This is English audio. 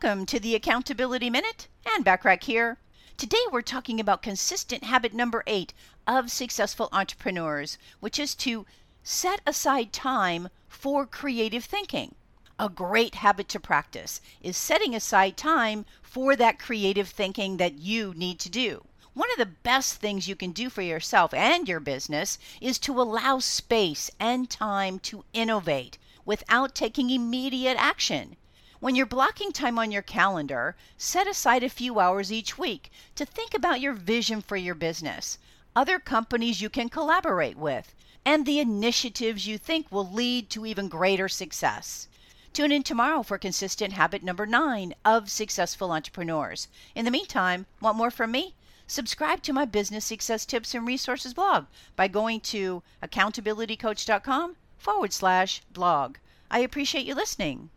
Welcome to the Accountability Minute. Ann Bachrach here. Today we're talking about consistent habit number eight of successful entrepreneurs, which is to set aside time for creative thinking. A great habit to practice is setting aside time for that creative thinking that you need to do. One of the best things you can do for yourself and your business is to allow space and time to innovate without taking immediate action. When you're blocking time on your calendar, set aside a few hours each week to think about your vision for your business, other companies you can collaborate with, and the initiatives you think will lead to even greater success. Tune in tomorrow for consistent habit number nine of successful entrepreneurs. In the meantime, want more from me? Subscribe to my business success tips and resources blog by going to accountabilitycoach.com forward slash blog. I appreciate you listening.